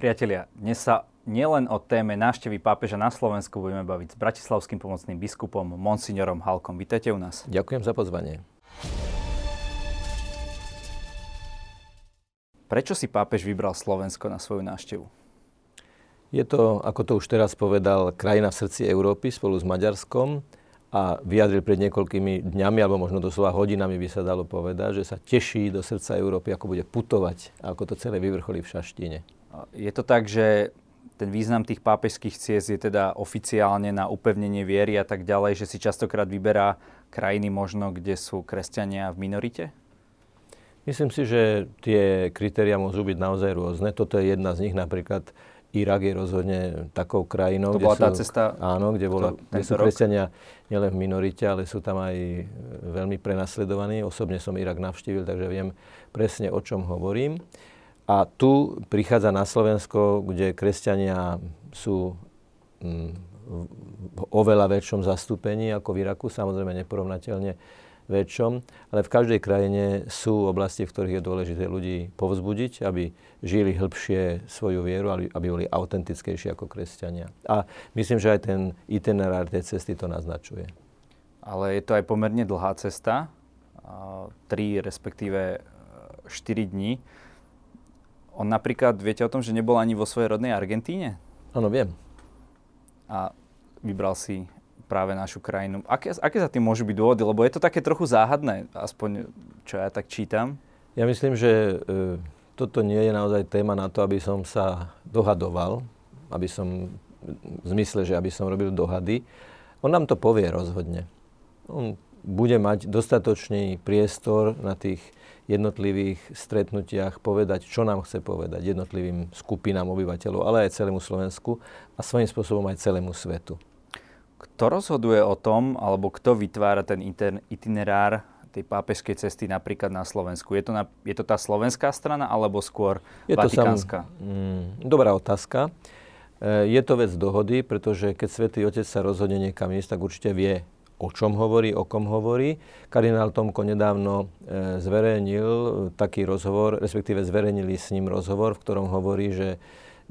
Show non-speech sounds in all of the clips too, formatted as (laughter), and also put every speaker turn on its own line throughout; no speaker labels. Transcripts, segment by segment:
Priatelia, dnes sa nielen o téme návštevy pápeža na Slovensku budeme baviť s bratislavským pomocným biskupom Monsignorom Halkom. Vítajte u nás.
Ďakujem za pozvanie.
Prečo si pápež vybral Slovensko na svoju návštevu?
Je to, ako to už teraz povedal, krajina v srdci Európy spolu s Maďarskom a vyjadril pred niekoľkými dňami, alebo možno doslova hodinami by sa dalo povedať, že sa teší do srdca Európy, ako bude putovať ako to celé vyvrcholí v Šaštine.
Je to tak, že ten význam tých pápežských ciest je teda oficiálne na upevnenie viery a tak ďalej, že si častokrát vyberá krajiny možno, kde sú kresťania v minorite?
Myslím si, že tie kritéria môžu byť naozaj rôzne. Toto je jedna z nich, napríklad Irak je rozhodne takou krajinou,
to bola kde, tá sú, cesta,
áno, kde, bola, kde sú kresťania nielen v minorite, ale sú tam aj veľmi prenasledovaní. Osobne som Irak navštívil, takže viem presne, o čom hovorím. A tu prichádza na Slovensko, kde kresťania sú mm, v oveľa väčšom zastúpení ako v Iraku, samozrejme neporovnateľne väčšom, ale v každej krajine sú oblasti, v ktorých je dôležité ľudí povzbudiť, aby žili hĺbšie svoju vieru, aby boli autentickejší ako kresťania. A myslím, že aj ten itinerár tej cesty to naznačuje.
Ale je to aj pomerne dlhá cesta, tri respektíve 4 dní. On napríklad, viete o tom, že nebol ani vo svojej rodnej Argentíne?
Áno, viem.
A vybral si práve našu krajinu. Aké, aké za tým môžu byť dôvody? Lebo je to také trochu záhadné, aspoň čo ja tak čítam.
Ja myslím, že e, toto nie je naozaj téma na to, aby som sa dohadoval, aby som v zmysle, že aby som robil dohady. On nám to povie rozhodne. On bude mať dostatočný priestor na tých jednotlivých stretnutiach povedať, čo nám chce povedať jednotlivým skupinám obyvateľov, ale aj celému Slovensku a svojím spôsobom aj celému svetu.
Kto rozhoduje o tom, alebo kto vytvára ten itinerár tej pápežskej cesty napríklad na Slovensku? Je to, na, je to tá slovenská strana, alebo skôr je vatikánska?
To sam, mm, dobrá otázka. E, je to vec dohody, pretože keď Svetý Otec sa rozhodne niekam ísť, tak určite vie, o čom hovorí, o kom hovorí. Kardinál Tomko nedávno e, zverejnil taký rozhovor, respektíve zverejnili s ním rozhovor, v ktorom hovorí, že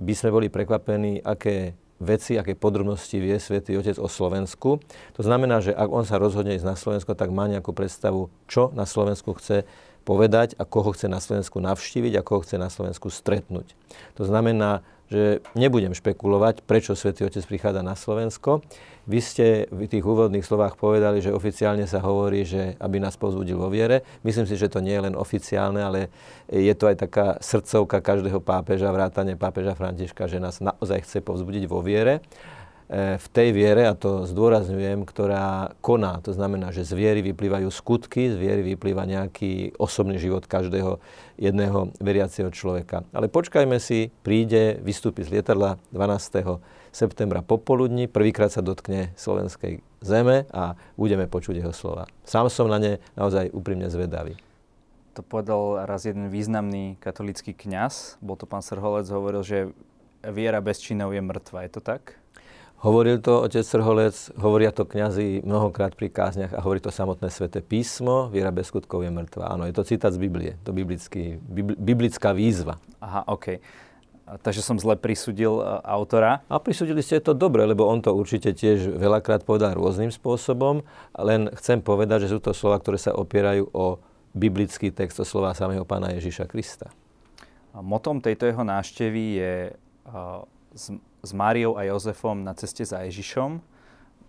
by sme boli prekvapení, aké veci, aké podrobnosti vie Svetý Otec o Slovensku. To znamená, že ak on sa rozhodne ísť na Slovensko, tak má nejakú predstavu, čo na Slovensku chce povedať a koho chce na Slovensku navštíviť a koho chce na Slovensku stretnúť. To znamená, že nebudem špekulovať, prečo Svetý Otec prichádza na Slovensko. Vy ste v tých úvodných slovách povedali, že oficiálne sa hovorí, že aby nás povzbudil vo viere. Myslím si, že to nie je len oficiálne, ale je to aj taká srdcovka každého pápeža, vrátane pápeža Františka, že nás naozaj chce povzbudiť vo viere. V tej viere, a to zdôrazňujem, ktorá koná. To znamená, že z viery vyplývajú skutky, z viery vyplýva nejaký osobný život každého jedného veriaceho človeka. Ale počkajme si, príde, vystúpi z lietadla 12. septembra popoludní, prvýkrát sa dotkne slovenskej zeme a budeme počuť jeho slova. Sám som na ne naozaj úprimne zvedavý.
To povedal raz jeden významný katolický kňaz, bol to pán Srholec, hovoril, že viera bez činov je mŕtva. Je to tak?
Hovoril to otec Srholec, hovoria to kňazi mnohokrát pri kázniach a hovorí to samotné sväté písmo, viera bez skutkov je mŕtva. Áno, je to citát z Biblie, to biblický, biblická výzva.
Aha, OK. Takže som zle prisudil uh, autora.
A prisudili ste to dobre, lebo on to určite tiež veľakrát povedal rôznym spôsobom, len chcem povedať, že sú to slova, ktoré sa opierajú o biblický text, o slova samého pána Ježíša Krista.
Motom tejto jeho návštevy je uh, s Máriou a Jozefom na ceste za Ježišom.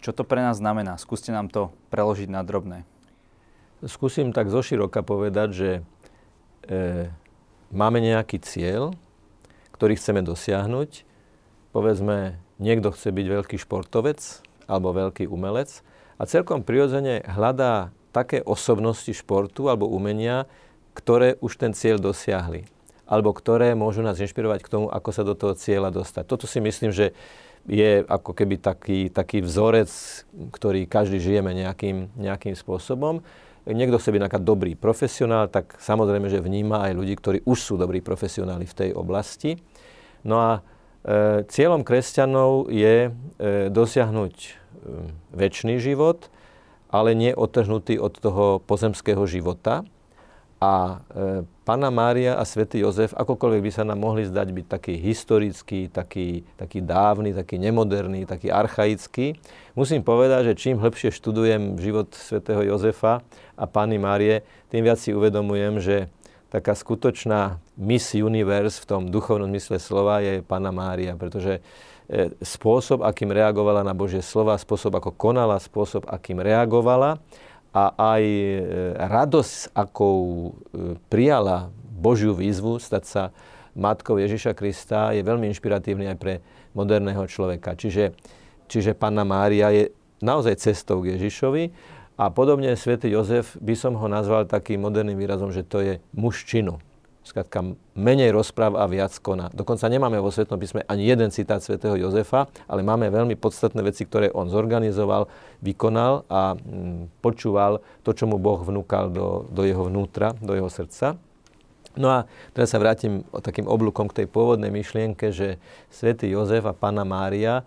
Čo to pre nás znamená? Skúste nám to preložiť na drobné.
Skúsim tak zoširoka povedať, že e, máme nejaký cieľ, ktorý chceme dosiahnuť. Povedzme, niekto chce byť veľký športovec alebo veľký umelec a celkom prirodzene hľadá také osobnosti športu alebo umenia, ktoré už ten cieľ dosiahli alebo ktoré môžu nás inšpirovať k tomu, ako sa do toho cieľa dostať. Toto si myslím, že je ako keby taký, taký vzorec, ktorý každý žijeme nejakým, nejakým spôsobom. Niekto chce byť nejaká dobrý profesionál, tak samozrejme, že vníma aj ľudí, ktorí už sú dobrí profesionáli v tej oblasti. No a e, cieľom kresťanov je e, dosiahnuť e, väčší život, ale nie odtrhnutý od toho pozemského života. A e, Pana Mária a svätý Jozef, akokoľvek by sa nám mohli zdať byť taký historický, taký, taký dávny, taký nemoderný, taký archaický, musím povedať, že čím hĺbšie študujem život svätého Jozefa a Pany Márie, tým viac si uvedomujem, že taká skutočná Miss Universe v tom duchovnom mysle slova je Pana Mária, pretože e, spôsob, akým reagovala na Božie slova, spôsob, ako konala, spôsob, akým reagovala, a aj e, radosť, akou e, prijala Božiu výzvu stať sa matkou Ježiša Krista, je veľmi inšpiratívny aj pre moderného človeka. Čiže, čiže Panna Mária je naozaj cestou k Ježišovi a podobne svätý Jozef by som ho nazval takým moderným výrazom, že to je muž činu. Skladka, menej rozpráv a viac koná. Dokonca nemáme vo Svetom písme ani jeden citát svätého Jozefa, ale máme veľmi podstatné veci, ktoré on zorganizoval, vykonal a mm, počúval to, čo mu Boh vnúkal do, do jeho vnútra, do jeho srdca. No a teraz sa vrátim takým oblúkom k tej pôvodnej myšlienke, že svätý Jozef a pána Mária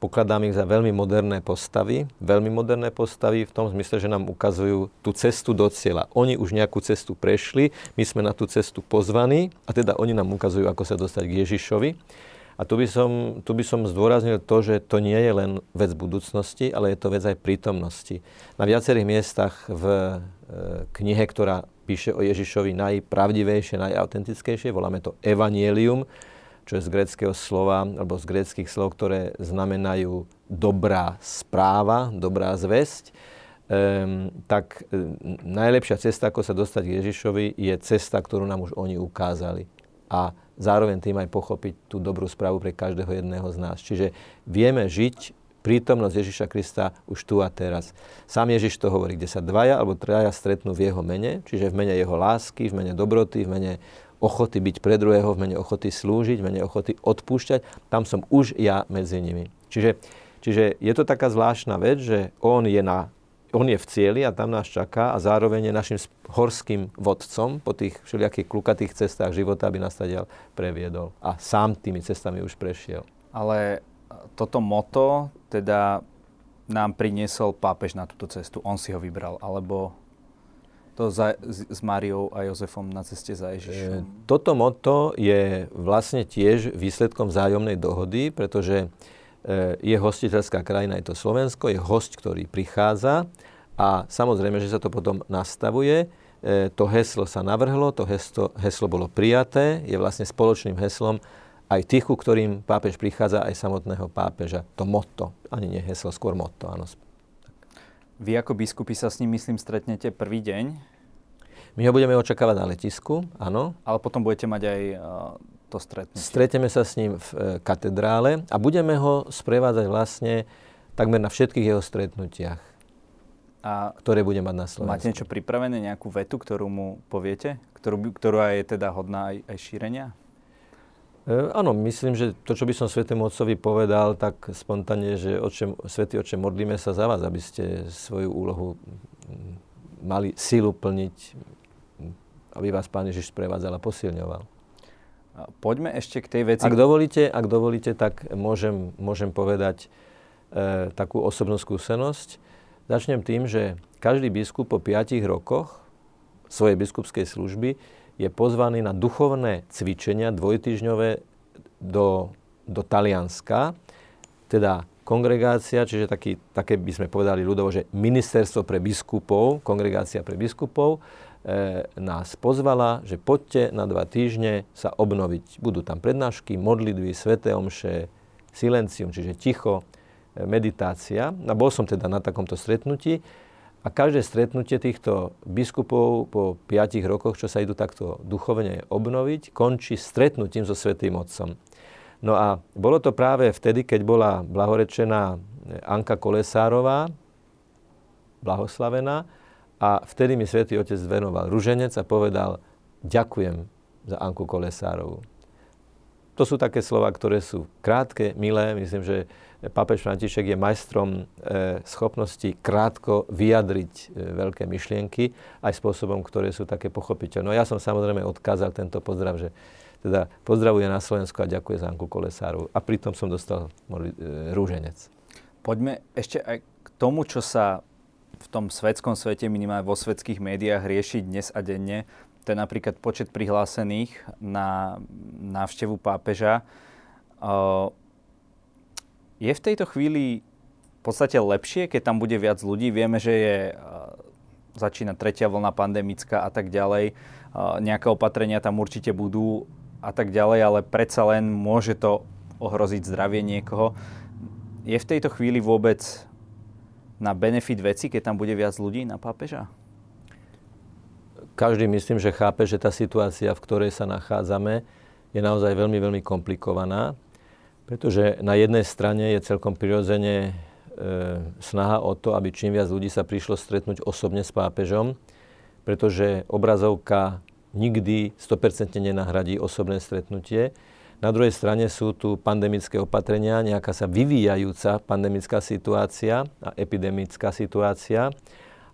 Pokladám ich za veľmi moderné postavy. Veľmi moderné postavy v tom zmysle, že nám ukazujú tú cestu do cieľa. Oni už nejakú cestu prešli, my sme na tú cestu pozvaní a teda oni nám ukazujú, ako sa dostať k Ježišovi. A tu by, som, tu by som zdôraznil to, že to nie je len vec budúcnosti, ale je to vec aj prítomnosti. Na viacerých miestach v e, knihe, ktorá píše o Ježišovi najpravdivejšie, najautentickejšie, voláme to Evangelium, čo je z greckého slova, alebo z greckých slov, ktoré znamenajú dobrá správa, dobrá zväzť, um, tak um, najlepšia cesta, ako sa dostať k Ježišovi, je cesta, ktorú nám už oni ukázali. A zároveň tým aj pochopiť tú dobrú správu pre každého jedného z nás. Čiže vieme žiť prítomnosť Ježiša Krista už tu a teraz. Sám Ježiš to hovorí, kde sa dvaja alebo traja stretnú v jeho mene, čiže v mene jeho lásky, v mene dobroty, v mene ochoty byť pre druhého, v mene ochoty slúžiť, v mene ochoty odpúšťať, tam som už ja medzi nimi. Čiže, čiže je to taká zvláštna vec, že on je, na, on je v cieli a tam nás čaká a zároveň je našim horským vodcom po tých všelijakých klukatých cestách života, aby nás tadiaľ previedol. A sám tými cestami už prešiel.
Ale toto moto teda nám priniesol pápež na túto cestu. On si ho vybral, alebo to za, s Máriou a Jozefom na ceste za Ježišom?
E, toto moto je vlastne tiež výsledkom vzájomnej dohody, pretože e, je hostiteľská krajina, je to Slovensko, je host, ktorý prichádza a samozrejme, že sa to potom nastavuje. E, to heslo sa navrhlo, to heslo, heslo bolo prijaté, je vlastne spoločným heslom aj tých, ku ktorým pápež prichádza, aj samotného pápeža. To motto, ani nie heslo, skôr motto, áno,
vy ako biskupy sa s ním, myslím, stretnete prvý deň.
My ho budeme očakávať na letisku, áno.
Ale potom budete mať aj uh, to stretnutie.
Stretneme sa s ním v uh, katedrále a budeme ho sprevádzať vlastne takmer na všetkých jeho stretnutiach, a ktoré bude mať na Slovensku.
Máte niečo pripravené, nejakú vetu, ktorú mu poviete? Ktorú, ktorá je teda hodná aj, aj šírenia?
E, áno, myslím, že to, čo by som Svetému Otcovi povedal, tak spontánne, že oče, Svetý Oče, modlíme sa za vás, aby ste svoju úlohu mali silu plniť, aby vás Pán Ježiš sprevádzal a posilňoval.
Poďme ešte k tej veci.
Ak dovolíte, ak dovolíte tak môžem, môžem povedať e, takú osobnú skúsenosť. Začnem tým, že každý biskup po 5 rokoch svojej biskupskej služby je pozvaný na duchovné cvičenia dvojtyžňové do, do Talianska, teda kongregácia, čiže taký, také by sme povedali ľudovo, že ministerstvo pre biskupov, kongregácia pre biskupov, e, nás pozvala, že poďte na dva týždne sa obnoviť. Budú tam prednášky, modlitby, sveté omše, silencium, čiže ticho, e, meditácia. A bol som teda na takomto stretnutí a každé stretnutie týchto biskupov po 5 rokoch, čo sa idú takto duchovne obnoviť, končí stretnutím so Svetým Otcom. No a bolo to práve vtedy, keď bola blahorečená Anka Kolesárová, blahoslavená, a vtedy mi Svetý Otec venoval ruženec a povedal, ďakujem za Anku Kolesárovú. To sú také slova, ktoré sú krátke, milé. Myslím, že pápež František je majstrom e, schopnosti krátko vyjadriť e, veľké myšlienky aj spôsobom, ktoré sú také pochopiteľné. No ja som samozrejme odkázal tento pozdrav, že teda pozdravuje na Slovensku a ďakuje za Anku Kolesáru. A pritom som dostal e, rúženec.
Poďme ešte aj k tomu, čo sa v tom svetskom svete, minimálne vo svetských médiách, riešiť dnes a denne, to je napríklad počet prihlásených na návštevu pápeža. Je v tejto chvíli v podstate lepšie, keď tam bude viac ľudí? Vieme, že je začína tretia vlna pandemická a tak ďalej. Nejaké opatrenia tam určite budú a tak ďalej, ale predsa len môže to ohroziť zdravie niekoho. Je v tejto chvíli vôbec na benefit veci, keď tam bude viac ľudí na pápeža?
Každý myslím, že chápe, že tá situácia, v ktorej sa nachádzame, je naozaj veľmi, veľmi komplikovaná, pretože na jednej strane je celkom prirodzene e, snaha o to, aby čím viac ľudí sa prišlo stretnúť osobne s pápežom, pretože obrazovka nikdy 100% nenahradí osobné stretnutie. Na druhej strane sú tu pandemické opatrenia, nejaká sa vyvíjajúca pandemická situácia a epidemická situácia.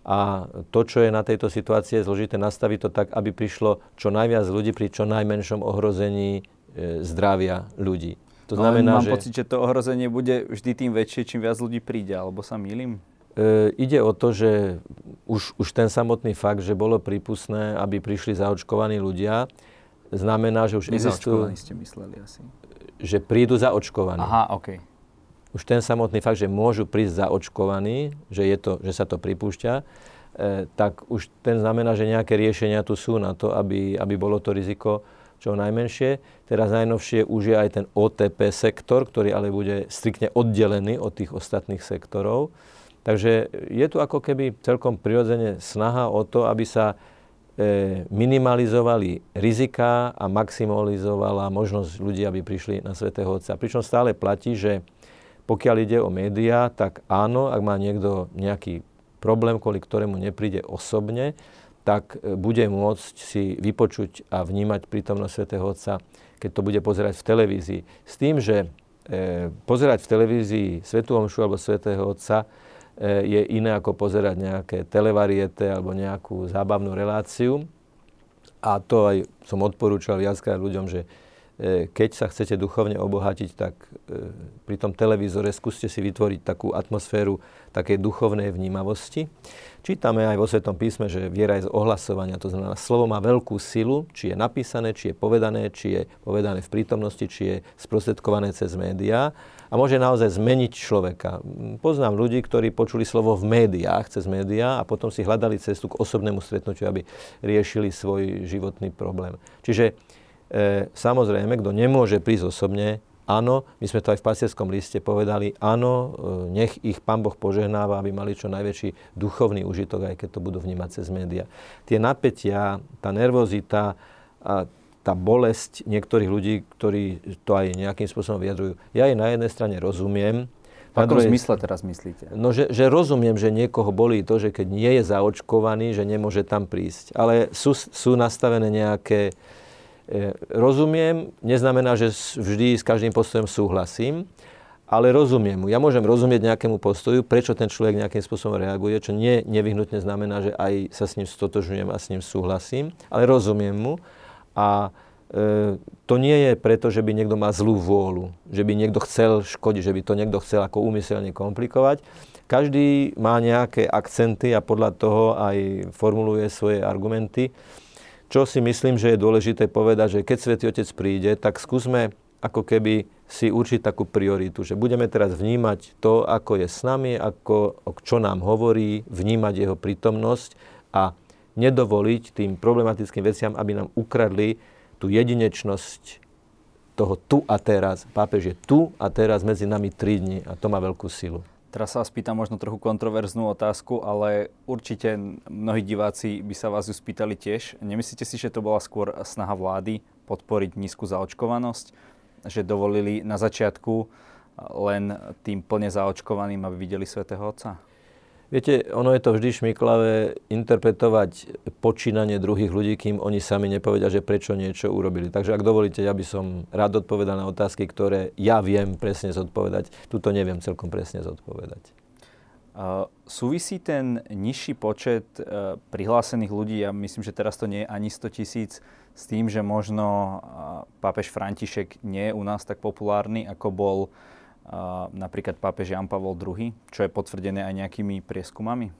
A to, čo je na tejto situácii, je zložité nastaviť to tak, aby prišlo čo najviac ľudí pri čo najmenšom ohrození e, zdravia ľudí.
To znamená, mám že... pocit, že to ohrozenie bude vždy tým väčšie, čím viac ľudí príde, alebo sa milím?
E, ide o to, že už, už ten samotný fakt, že bolo prípustné, aby prišli zaočkovaní ľudia, znamená, že už existujú...
ste mysleli asi.
Že prídu zaočkovaní.
Aha, OK.
Už ten samotný fakt, že môžu prísť zaočkovaní, že, je to, že sa to pripúšťa, e, tak už ten znamená, že nejaké riešenia tu sú na to, aby, aby bolo to riziko čo najmenšie. Teraz najnovšie už je aj ten OTP sektor, ktorý ale bude striktne oddelený od tých ostatných sektorov. Takže je tu ako keby celkom prirodzene snaha o to, aby sa E, minimalizovali rizika a maximalizovala možnosť ľudí, aby prišli na Svetého Otca. Pričom stále platí, že pokiaľ ide o médiá, tak áno, ak má niekto nejaký problém, kvôli ktorému nepríde osobne, tak e, bude môcť si vypočuť a vnímať prítomnosť Svetého Otca, keď to bude pozerať v televízii. S tým, že e, pozerať v televízii Svetú Omšu alebo Svetého Otca E, je iné ako pozerať nejaké televariete alebo nejakú zábavnú reláciu. A to aj som odporúčal viackrát ľuďom, že keď sa chcete duchovne obohatiť, tak e, pri tom televízore skúste si vytvoriť takú atmosféru takej duchovnej vnímavosti. Čítame aj vo Svetom písme, že viera je z ohlasovania, to znamená, slovo má veľkú silu, či je napísané, či je povedané, či je povedané v prítomnosti, či je sprostredkované cez médiá a môže naozaj zmeniť človeka. Poznám ľudí, ktorí počuli slovo v médiách, cez médiá a potom si hľadali cestu k osobnému stretnutiu, aby riešili svoj životný problém. Čiže e, samozrejme, kto nemôže prísť osobne, áno, my sme to aj v pastierskom liste povedali, áno, e, nech ich Pán Boh požehnáva, aby mali čo najväčší duchovný užitok, aj keď to budú vnímať cez médiá. Tie napätia, tá nervozita, a tá bolesť niektorých ľudí, ktorí to aj nejakým spôsobom vyjadrujú. Ja jej na jednej strane rozumiem.
V akom druhej... zmysle teraz myslíte?
No, že, že rozumiem, že niekoho bolí to, že keď nie je zaočkovaný, že nemôže tam prísť. Ale sú, sú nastavené nejaké... E, rozumiem, neznamená, že vždy s každým postojom súhlasím, ale rozumiem mu. Ja môžem rozumieť nejakému postoju, prečo ten človek nejakým spôsobom reaguje, čo nie nevyhnutne znamená, že aj sa s ním stotožňujem a s ním súhlasím, ale rozumiem mu. A e, to nie je preto, že by niekto má zlú vôľu, že by niekto chcel škodiť, že by to niekto chcel ako úmyselne komplikovať. Každý má nejaké akcenty a podľa toho aj formuluje svoje argumenty. Čo si myslím, že je dôležité povedať, že keď Svetý Otec príde, tak skúsme ako keby si určiť takú prioritu, že budeme teraz vnímať to, ako je s nami, ako, čo nám hovorí, vnímať jeho prítomnosť a nedovoliť tým problematickým veciam, aby nám ukradli tú jedinečnosť toho tu a teraz. Pápež je tu a teraz medzi nami tri dni a to má veľkú silu.
Teraz sa vás pýtam možno trochu kontroverznú otázku, ale určite mnohí diváci by sa vás ju spýtali tiež. Nemyslíte si, že to bola skôr snaha vlády podporiť nízku zaočkovanosť? Že dovolili na začiatku len tým plne zaočkovaným, aby videli svätého Otca?
Viete, ono je to vždy šmiklavé interpretovať počínanie druhých ľudí, kým oni sami nepovedia, že prečo niečo urobili. Takže ak dovolíte, ja by som rád odpovedal na otázky, ktoré ja viem presne zodpovedať. Tuto neviem celkom presne zodpovedať.
Súvisí ten nižší počet uh, prihlásených ľudí, ja myslím, že teraz to nie je ani 100 tisíc, s tým, že možno uh, pápež František nie je u nás tak populárny, ako bol napríklad pápež Jan Pavol II, čo je potvrdené aj nejakými prieskumami?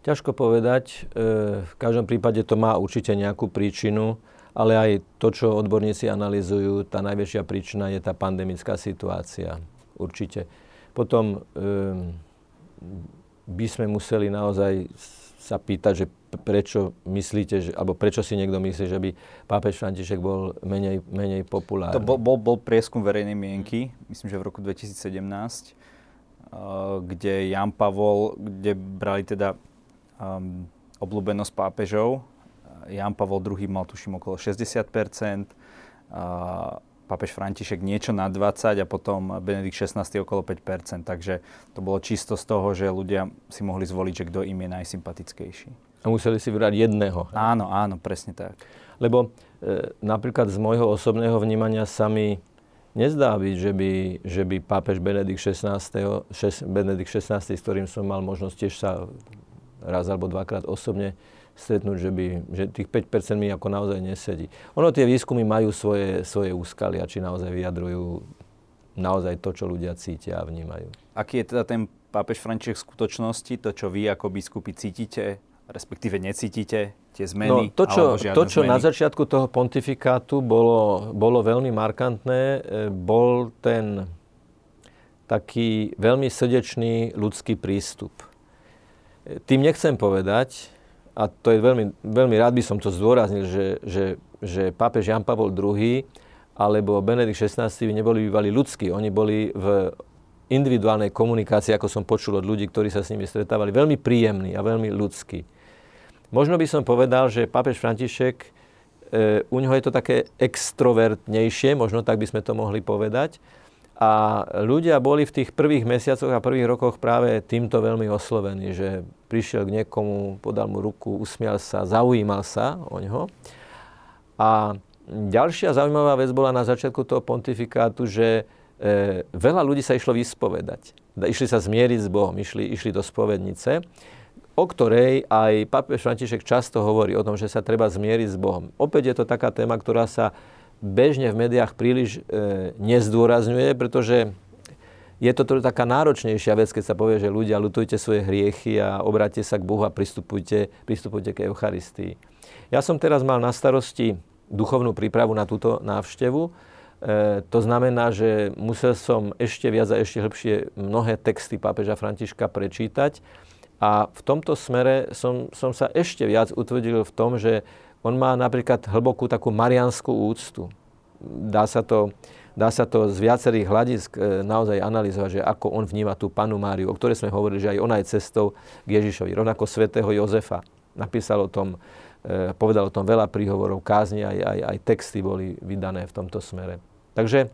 Ťažko povedať. E, v každom prípade to má určite nejakú príčinu, ale aj to, čo odborníci analizujú, tá najväčšia príčina je tá pandemická situácia. Určite. Potom by sme museli naozaj sa pýtať, že prečo myslíte, že, alebo prečo si niekto myslí, že by pápež František bol menej, menej populárny?
To bol, bol, bol prieskum verejnej mienky, myslím, že v roku 2017, uh, kde Jan Pavol, kde brali teda um, obľúbenosť pápežov. Jan Pavol II mal tuším okolo 60%, uh, pápež František niečo na 20 a potom Benedikt XVI okolo 5%. Takže to bolo čisto z toho, že ľudia si mohli zvoliť, že kto im je najsympatickejší.
A museli si vybrať jedného.
Áno, áno, presne tak.
Lebo e, napríklad z môjho osobného vnímania sa mi nezdá byť, že by, že by pápež Benedikt XVI, šes, Benedikt XVI, s ktorým som mal možnosť tiež sa raz alebo dvakrát osobne stretnúť, že, by, že tých 5% mi ako naozaj nesedí. Ono tie výskumy majú svoje, svoje úskalia, či naozaj vyjadrujú naozaj to, čo ľudia cítia a vnímajú.
Aký je teda ten pápež František v skutočnosti, to, čo vy ako biskupy cítite, respektíve necítite, tie zmeny?
No, to, čo, to, čo
zmeny?
na začiatku toho pontifikátu bolo, bolo veľmi markantné, e, bol ten taký veľmi srdečný ľudský prístup. E, tým nechcem povedať, a to je veľmi, veľmi rád by som to zdôraznil, že, že, že pápež Jan Pavol II alebo Benedikt XVI neboli bývali ľudskí. Oni boli v individuálnej komunikácii, ako som počul od ľudí, ktorí sa s nimi stretávali, veľmi príjemní a veľmi ľudskí. Možno by som povedal, že pápež František, e, u neho je to také extrovertnejšie, možno tak by sme to mohli povedať. A ľudia boli v tých prvých mesiacoch a prvých rokoch práve týmto veľmi oslovení, že prišiel k niekomu, podal mu ruku, usmial sa, zaujímal sa o ňo. A ďalšia zaujímavá vec bola na začiatku toho pontifikátu, že e, veľa ľudí sa išlo vyspovedať. Išli sa zmieriť s Bohom, išli, išli do spovednice, o ktorej aj papež František často hovorí o tom, že sa treba zmieriť s Bohom. Opäť je to taká téma, ktorá sa bežne v médiách príliš e, nezdôrazňuje, pretože je to taká náročnejšia vec, keď sa povie, že ľudia lutujte svoje hriechy a obráte sa k Bohu a pristupujte, pristupujte k Eucharistii. Ja som teraz mal na starosti duchovnú prípravu na túto návštevu. E, to znamená, že musel som ešte viac a ešte hĺbšie mnohé texty pápeža Františka prečítať. A v tomto smere som, som sa ešte viac utvrdil v tom, že on má napríklad hlbokú takú marianskú úctu. Dá sa to, dá sa to z viacerých hľadisk e, naozaj analyzovať, že ako on vníma tú panu Máriu, o ktorej sme hovorili, že aj ona je cestou k Ježišovi. Rovnako svätého Jozefa napísal o tom, e, povedal o tom veľa príhovorov, kázni, aj, aj, aj texty boli vydané v tomto smere. Takže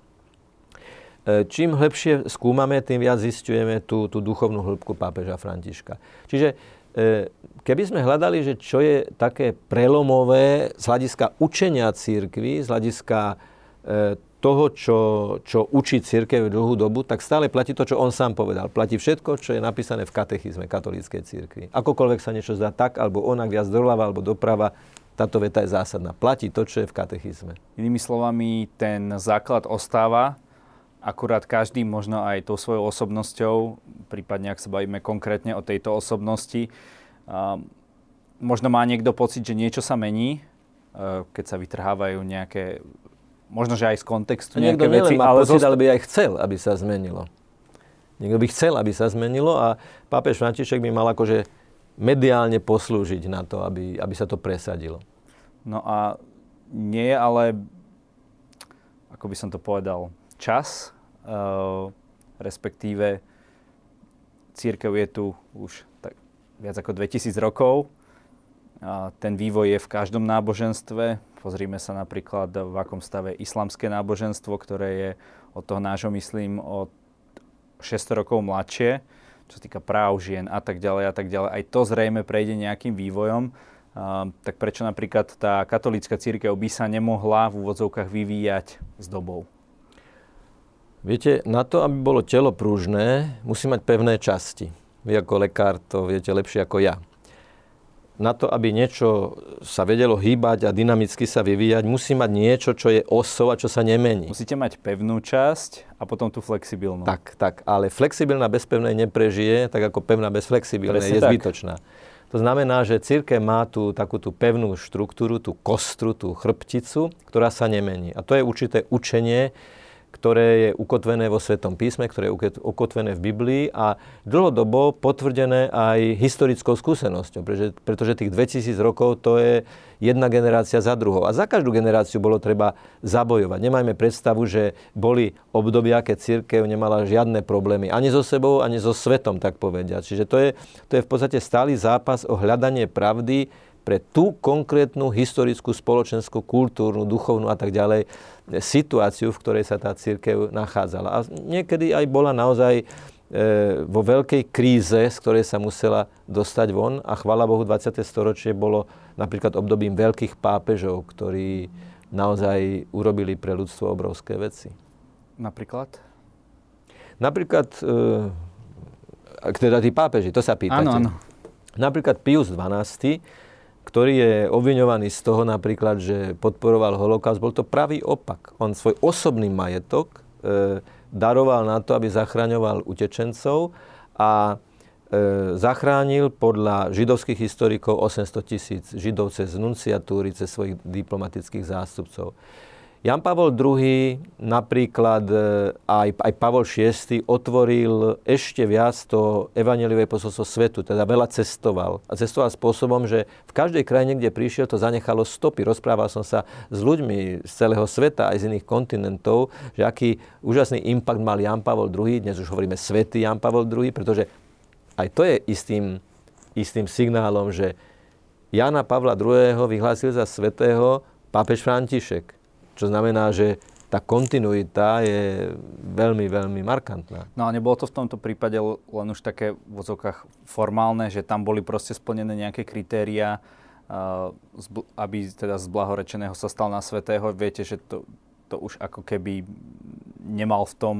čím hlbšie skúmame, tým viac zistujeme tú, tú duchovnú hĺbku pápeža Františka. Čiže E, keby sme hľadali, že čo je také prelomové z hľadiska učenia církvy, z hľadiska e, toho, čo, čo učí církev dlhú dobu, tak stále platí to, čo on sám povedal. Platí všetko, čo je napísané v katechizme katolíckej církvy. Akokoľvek sa niečo zdá tak, alebo onak, viac doľava, alebo doprava, táto veta je zásadná. Platí to, čo je v katechizme.
Inými slovami, ten základ ostáva, akurát každý možno aj tou svojou osobnosťou, prípadne ak sa bavíme konkrétne o tejto osobnosti, možno má niekto pocit, že niečo sa mení, e, keď sa vytrhávajú nejaké, možno že aj z kontextu
niekto
nejaké veci.
má ale pocit, zost... ale by aj chcel, aby sa zmenilo. Niekto by chcel, aby sa zmenilo a pápež František by mal akože mediálne poslúžiť na to, aby, aby sa to presadilo.
No a nie ale, ako by som to povedal, čas, uh, respektíve církev je tu už tak viac ako 2000 rokov. A ten vývoj je v každom náboženstve. Pozrime sa napríklad, v akom stave islamské náboženstvo, ktoré je od toho nášho, myslím, od 600 rokov mladšie, čo sa týka práv žien a tak ďalej a tak ďalej. Aj to zrejme prejde nejakým vývojom. Uh, tak prečo napríklad tá katolícka církev by sa nemohla v úvodzovkách vyvíjať s dobou?
Viete, na to, aby bolo telo prúžne, musí mať pevné časti. Vy ako lekár to viete lepšie ako ja. Na to, aby niečo sa vedelo hýbať a dynamicky sa vyvíjať, musí mať niečo, čo je osou a čo sa nemení.
Musíte mať pevnú časť a potom tú flexibilnú.
Tak, tak. Ale flexibilná bez pevnej neprežije, tak ako pevná bez flexibilnej Presne je tak. zbytočná. To znamená, že církev má tú takú tú pevnú štruktúru, tú kostru, tú chrbticu, ktorá sa nemení. A to je určité učenie, ktoré je ukotvené vo Svetom písme, ktoré je ukotvené v Biblii a dlhodobo potvrdené aj historickou skúsenosťou, pretože, pretože tých 2000 rokov to je jedna generácia za druhou. A za každú generáciu bolo treba zabojovať. Nemajme predstavu, že boli obdobia, keď církev nemala žiadne problémy ani so sebou, ani so svetom, tak povediať. Čiže to je, to je v podstate stály zápas o hľadanie pravdy, pre tú konkrétnu historickú, spoločenskú, kultúrnu, duchovnú a tak ďalej situáciu, v ktorej sa tá církev nachádzala. A niekedy aj bola naozaj e, vo veľkej kríze, z ktorej sa musela dostať von a chvála Bohu 20. storočie bolo napríklad obdobím veľkých pápežov, ktorí naozaj urobili pre ľudstvo obrovské veci.
Napríklad?
Napríklad, e, teda tí pápeži, to sa pýtate.
Áno, áno.
Napríklad Pius XII ktorý je obviňovaný z toho napríklad, že podporoval holokaust, bol to pravý opak. On svoj osobný majetok e, daroval na to, aby zachraňoval utečencov a e, zachránil podľa židovských historikov 800 tisíc židov cez nunciatúry, cez svojich diplomatických zástupcov. Jan Pavol II, napríklad e, aj, aj Pavol VI otvoril ešte viac to evaneliové posolstvo svetu, teda veľa cestoval. A cestoval spôsobom, že v každej krajine, kde prišiel, to zanechalo stopy. Rozprával som sa s ľuďmi z celého sveta, aj z iných kontinentov, že aký úžasný impact mal Jan Pavol II, dnes už hovoríme svetý Jan Pavol II, pretože aj to je istým, istým signálom, že Jana Pavla II. vyhlásil za svetého pápež František. Čo znamená, že tá kontinuita je veľmi, veľmi markantná.
No a nebolo to v tomto prípade len už také v vozokách formálne, že tam boli proste splnené nejaké kritéria, aby teda z blahorečeného sa stal na svetého. Viete, že to, to už ako keby nemal v tom,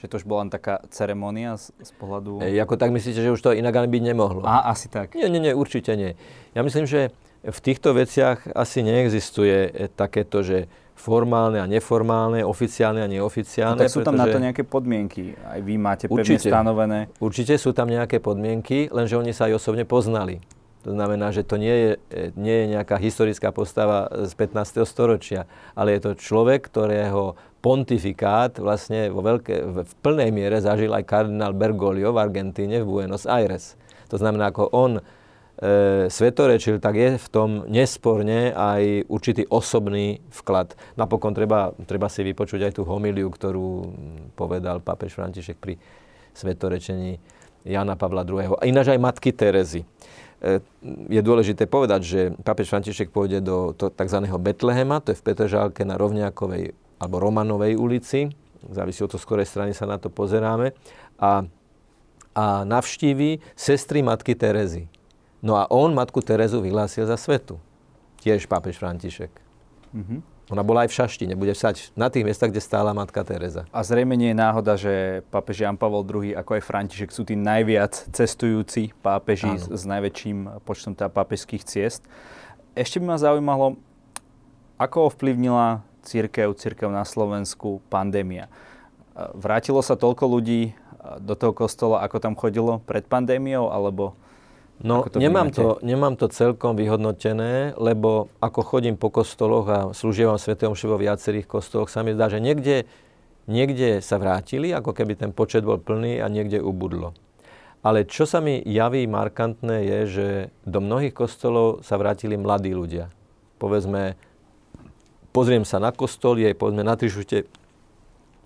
že to už bola len taká ceremonia z, z pohľadu...
E, ako tak myslíte, že už to inak ani byť nemohlo?
A, asi tak.
Nie, nie, nie, určite nie. Ja myslím, že v týchto veciach asi neexistuje takéto, že formálne a neformálne, oficiálne a neoficiálne.
No, tak sú tam na to nejaké podmienky. Aj vy máte pevne určite, stanovené.
Určite sú tam nejaké podmienky, lenže oni sa aj osobne poznali. To znamená, že to nie je, nie je nejaká historická postava z 15. storočia, ale je to človek, ktorého pontifikát vlastne vo veľké, v plnej miere zažil aj kardinál Bergoglio v Argentíne v Buenos Aires. To znamená, ako on e, svetorečil, tak je v tom nesporne aj určitý osobný vklad. Napokon treba, treba si vypočuť aj tú homiliu, ktorú povedal pápež František pri svetorečení Jana Pavla II. A ináč aj matky Terezy. E, je dôležité povedať, že pápež František pôjde do tzv. Betlehema, to je v Petržálke na Rovňákovej alebo Romanovej ulici, závisí od to, z ktorej strany sa na to pozeráme, a, a navštíví sestry matky Terezy. No a on matku Terezu vyhlásil za svetu. Tiež pápež František. Mm-hmm. Ona bola aj v Šaštine, bude vsať na tých miestach, kde stála matka Teresa.
A zrejme nie je náhoda, že pápež Jan Pavel II ako aj František sú tí najviac cestujúci pápeži s, s najväčším počtom teda pápežských ciest. Ešte by ma zaujímalo, ako ovplyvnila církev, církev na Slovensku pandémia. Vrátilo sa toľko ľudí do toho kostola, ako tam chodilo pred pandémiou, alebo
No, to nemám, to, nemám to celkom vyhodnotené, lebo ako chodím po kostoloch a slúžievam Svetom vo viacerých kostoloch, sa mi zdá, že niekde, niekde sa vrátili, ako keby ten počet bol plný a niekde ubudlo. Ale čo sa mi javí markantné je, že do mnohých kostolov sa vrátili mladí ľudia. Povedzme, pozriem sa na kostol, je povedzme na trišute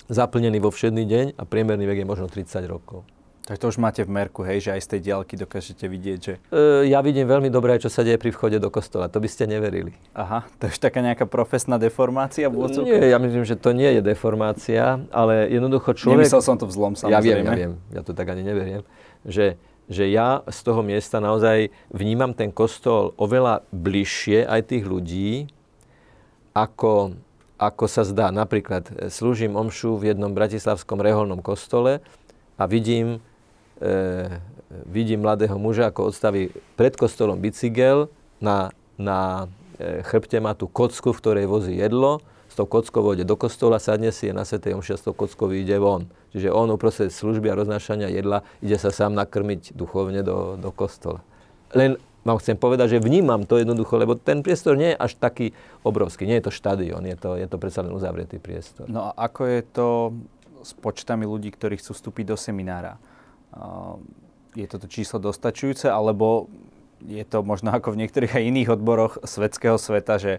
zaplnený vo všedný deň a priemerný vek je možno 30 rokov.
Tak to už máte v merku, hej, že aj z tej diaľky dokážete vidieť, že...
E, ja vidím veľmi dobre, čo sa deje pri vchode do kostola. To by ste neverili.
Aha, to je už taká nejaká profesná deformácia v
Nie, ja myslím, že to nie je deformácia, ale jednoducho človek...
Nemyslel som to v zlom, samozrejme.
Ja viem, ja viem. Ja to tak ani neveriem. Že, že ja z toho miesta naozaj vnímam ten kostol oveľa bližšie aj tých ľudí, ako, ako sa zdá. Napríklad slúžim omšu v jednom bratislavskom reholnom kostole a vidím e, vidím mladého muža, ako odstaví pred kostolom bicykel, na, na e, chrbte má tú kocku, v ktorej vozí jedlo, s tou kockou vode do kostola, sadne si je na Svetej Omši a s tou kockou ide von. Čiže on uprostred služby a roznášania jedla ide sa sám nakrmiť duchovne do, do kostola. len vám chcem povedať, že vnímam to jednoducho, lebo ten priestor nie je až taký obrovský. Nie je to štadión, je to, je to predsa len uzavretý priestor.
No a ako je to s počtami ľudí, ktorí chcú vstúpiť do seminára? Je toto číslo dostačujúce, alebo je to možno ako v niektorých aj iných odboroch svetského sveta, že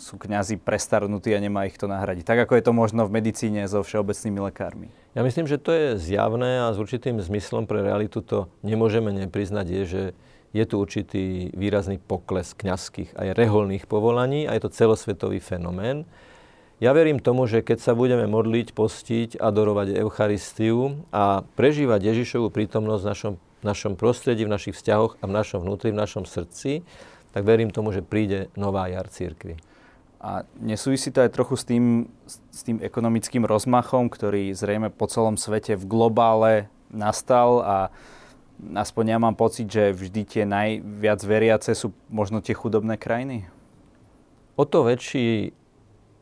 sú kňazi prestarnutí a nemá ich to nahradiť. Tak ako je to možno v medicíne so všeobecnými lekármi.
Ja myslím, že to je zjavné a s určitým zmyslom pre realitu to nemôžeme nepriznať, je, že je tu určitý výrazný pokles kňazských aj reholných povolaní a je to celosvetový fenomén. Ja verím tomu, že keď sa budeme modliť, postiť, adorovať Eucharistiu a prežívať Ježišovu prítomnosť v našom, v našom prostredí, v našich vzťahoch a v našom vnútri, v našom srdci, tak verím tomu, že príde nová jar církvy.
A nesúvisí to aj trochu s tým, s tým ekonomickým rozmachom, ktorý zrejme po celom svete v globále nastal a aspoň ja mám pocit, že vždy tie najviac veriace sú možno tie chudobné krajiny?
O to väčší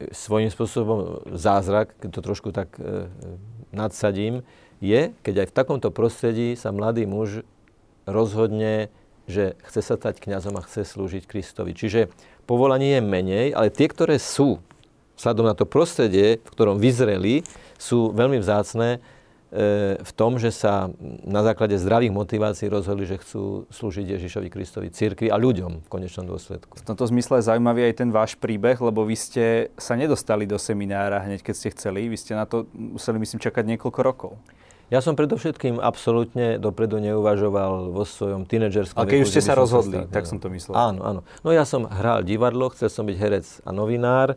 svojím spôsobom zázrak, keď to trošku tak e, nadsadím, je, keď aj v takomto prostredí sa mladý muž rozhodne, že chce sa stať kňazom a chce slúžiť Kristovi. Čiže povolanie je menej, ale tie, ktoré sú, vzhľadom na to prostredie, v ktorom vyzreli, sú veľmi vzácné E, v tom, že sa na základe zdravých motivácií rozhodli, že chcú slúžiť Ježišovi Kristovi, cirkvi a ľuďom v konečnom dôsledku.
V tomto zmysle je zaujímavý aj ten váš príbeh, lebo vy ste sa nedostali do seminára hneď, keď ste chceli. Vy ste na to museli, myslím, čakať niekoľko rokov.
Ja som predovšetkým absolútne dopredu neuvažoval vo svojom tínedžerskom
A keď už ste sa rozhodli, sa tak som to myslel.
Áno, áno. No ja som hral divadlo, chcel som byť herec a novinár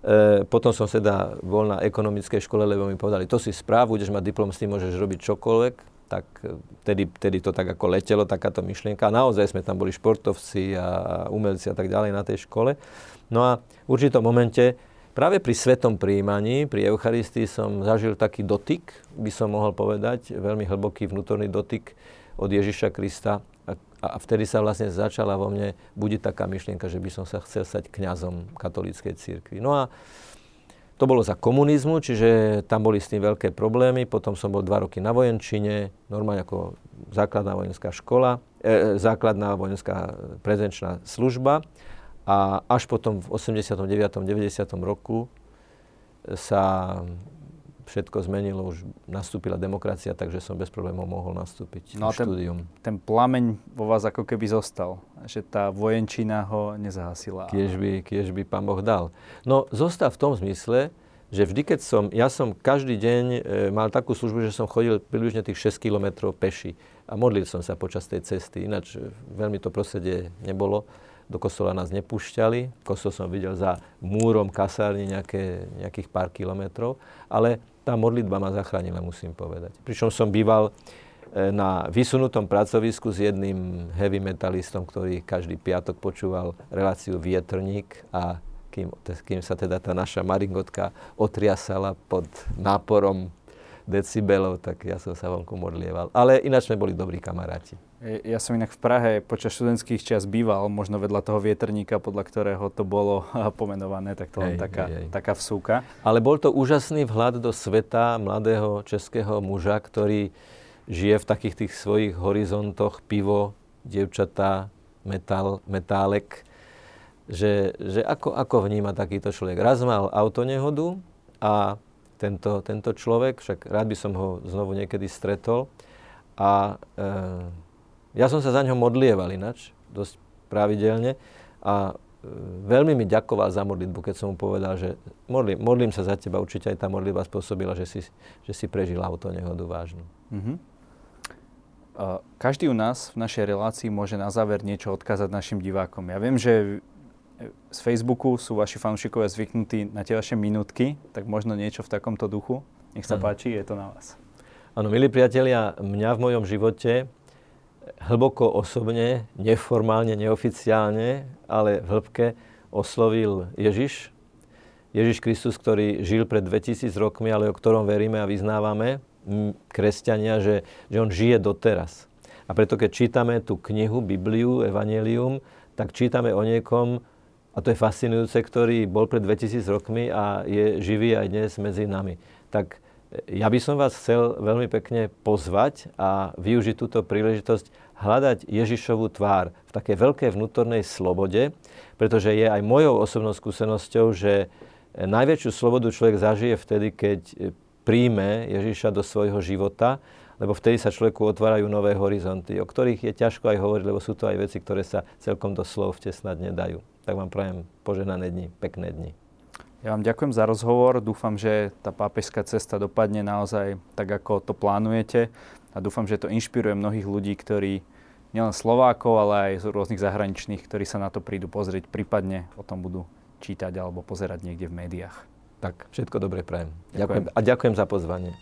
E, potom som teda bol na ekonomickej škole, lebo mi povedali, to si správ, budeš mať diplom, s tým môžeš robiť čokoľvek. Tak e, tedy, tedy to tak ako letelo, takáto myšlienka. A naozaj sme tam boli športovci a umelci a tak ďalej na tej škole. No a v určitom momente, práve pri svetom príjmaní, pri Eucharistii som zažil taký dotyk, by som mohol povedať, veľmi hlboký vnútorný dotyk od Ježiša Krista a vtedy sa vlastne začala vo mne budiť taká myšlienka, že by som sa chcel stať kňazom katolíckej cirkvi. No a to bolo za komunizmu, čiže tam boli s tým veľké problémy. Potom som bol dva roky na vojenčine, normálne ako základná vojenská škola, e, základná vojenská prezenčná služba. A až potom v 89. 90. roku sa všetko zmenilo, už nastúpila demokracia, takže som bez problémov mohol nastúpiť no na štúdium.
Ten, ten plameň vo vás ako keby zostal, že tá vojenčina ho nezahasila.
Kiež by, kiež by pán Boh dal. No zostal v tom zmysle, že vždy, keď som, ja som každý deň e, mal takú službu, že som chodil približne tých 6 kilometrov peši a modlil som sa počas tej cesty, ináč e, veľmi to prostredie nebolo do kostola nás nepúšťali. Kostol som videl za múrom kasárny nejaké, nejakých pár kilometrov, ale tá modlitba ma zachránila, musím povedať. Pričom som býval e, na vysunutom pracovisku s jedným heavy metalistom, ktorý každý piatok počúval reláciu Vietrník a kým, kým sa teda tá naša maringotka otriasala pod náporom decibelov, tak ja som sa vonku modlieval. Ale ináč sme boli dobrí kamaráti.
Ja som inak v Prahe počas študentských čas býval, možno vedľa toho vietrníka, podľa ktorého to bolo (laughs) pomenované, tak to len taká, hej. taká vsúka.
Ale bol to úžasný vhľad do sveta mladého českého muža, ktorý žije v takých tých svojich horizontoch, pivo, dievčatá, metal, metálek, že, že ako, ako vníma takýto človek. Raz mal autonehodu a tento, tento človek, však rád by som ho znovu niekedy stretol a e, ja som sa za ňo modlieval ináč, dosť pravidelne a e, veľmi mi ďakoval za modlitbu, keď som mu povedal, že modlím, modlím sa za teba, určite aj tá modlitba spôsobila, že si, že si prežil auto nehodu vážnu. Mm-hmm.
Každý u nás v našej relácii môže na záver niečo odkázať našim divákom. Ja viem, že z Facebooku sú vaši fanúšikovia zvyknutí na tie vaše minútky, tak možno niečo v takomto duchu. Nech sa páči, je to na vás.
Áno, milí priatelia, mňa v mojom živote hlboko osobne, neformálne, neoficiálne, ale v hĺbke oslovil Ježiš. Ježiš Kristus, ktorý žil pred 2000 rokmi, ale o ktorom veríme a vyznávame, kresťania, že, že on žije doteraz. A preto, keď čítame tú knihu, Bibliu, Evangelium, tak čítame o niekom, a to je fascinujúce, ktorý bol pred 2000 rokmi a je živý aj dnes medzi nami. Tak Ja by som vás chcel veľmi pekne pozvať a využiť túto príležitosť hľadať Ježišovú tvár v takej veľkej vnútornej slobode, pretože je aj mojou osobnou skúsenosťou, že najväčšiu slobodu človek zažije vtedy, keď príjme Ježiša do svojho života, lebo vtedy sa človeku otvárajú nové horizonty, o ktorých je ťažko aj hovoriť, lebo sú to aj veci, ktoré sa celkom do slov vtesnať nedajú. Tak vám prajem požehnané dni, pekné dni.
Ja vám ďakujem za rozhovor. Dúfam, že tá pápežská cesta dopadne naozaj tak, ako to plánujete. A dúfam, že to inšpiruje mnohých ľudí, ktorí nielen Slovákov, ale aj z rôznych zahraničných, ktorí sa na to prídu pozrieť, prípadne o tom budú čítať alebo pozerať niekde v médiách.
Tak, všetko dobre prajem. Ďakujem. ďakujem. A ďakujem za pozvanie.